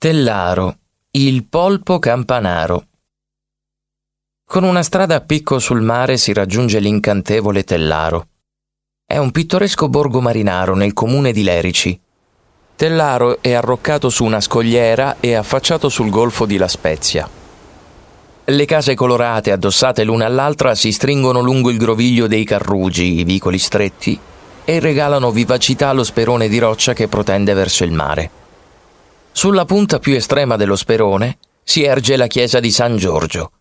Tellaro, il polpo campanaro. Con una strada a picco sul mare si raggiunge l'incantevole Tellaro. È un pittoresco borgo marinaro nel comune di Lerici. Tellaro è arroccato su una scogliera e affacciato sul golfo di La Spezia. Le case colorate addossate l'una all'altra si stringono lungo il groviglio dei Carrugi, i vicoli stretti, e regalano vivacità allo sperone di roccia che protende verso il mare. Sulla punta più estrema dello sperone si erge la chiesa di San Giorgio.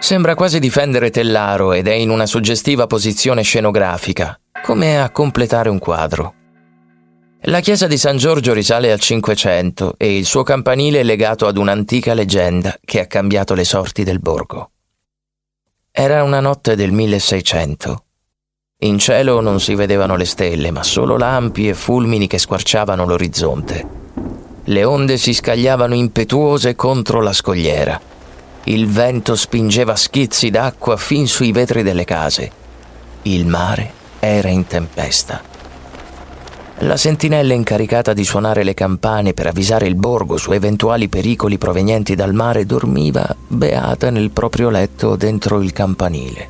Sembra quasi difendere Tellaro ed è in una suggestiva posizione scenografica, come a completare un quadro. La chiesa di San Giorgio risale al Cinquecento e il suo campanile è legato ad un'antica leggenda che ha cambiato le sorti del borgo. Era una notte del 1600. In cielo non si vedevano le stelle, ma solo lampi e fulmini che squarciavano l'orizzonte. Le onde si scagliavano impetuose contro la scogliera. Il vento spingeva schizzi d'acqua fin sui vetri delle case. Il mare era in tempesta. La sentinella incaricata di suonare le campane per avvisare il borgo su eventuali pericoli provenienti dal mare dormiva beata nel proprio letto dentro il campanile.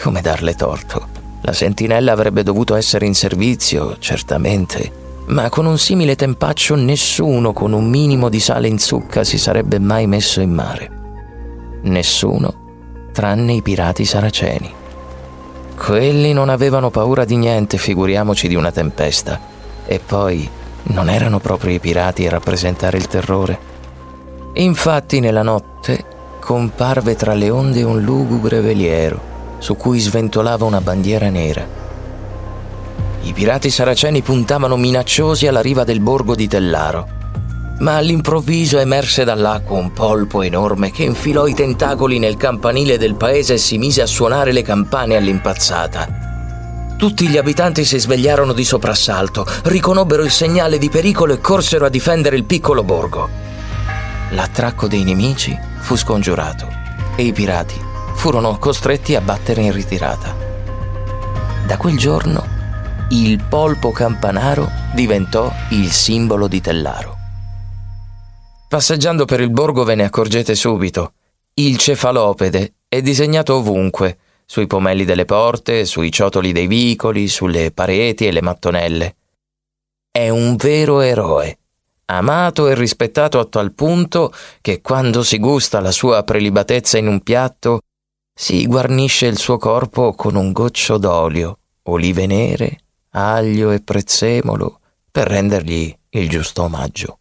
Come darle torto? La sentinella avrebbe dovuto essere in servizio, certamente, ma con un simile tempaccio nessuno con un minimo di sale in zucca si sarebbe mai messo in mare. Nessuno, tranne i pirati saraceni. Quelli non avevano paura di niente, figuriamoci di una tempesta. E poi non erano proprio i pirati a rappresentare il terrore. Infatti nella notte comparve tra le onde un lugubre veliero su cui sventolava una bandiera nera i pirati saraceni puntavano minacciosi alla riva del borgo di Tellaro. Ma all'improvviso emerse dall'acqua un polpo enorme che infilò i tentacoli nel campanile del paese e si mise a suonare le campane all'impazzata. Tutti gli abitanti si svegliarono di soprassalto, riconobbero il segnale di pericolo e corsero a difendere il piccolo borgo. L'attracco dei nemici fu scongiurato e i pirati furono costretti a battere in ritirata. Da quel giorno il polpo campanaro diventò il simbolo di Tellaro. Passeggiando per il borgo ve ne accorgete subito. Il cefalopede è disegnato ovunque, sui pomelli delle porte, sui ciotoli dei vicoli, sulle pareti e le mattonelle. È un vero eroe, amato e rispettato a tal punto che quando si gusta la sua prelibatezza in un piatto, si guarnisce il suo corpo con un goccio d'olio, olive nere aglio e prezzemolo per rendergli il giusto omaggio.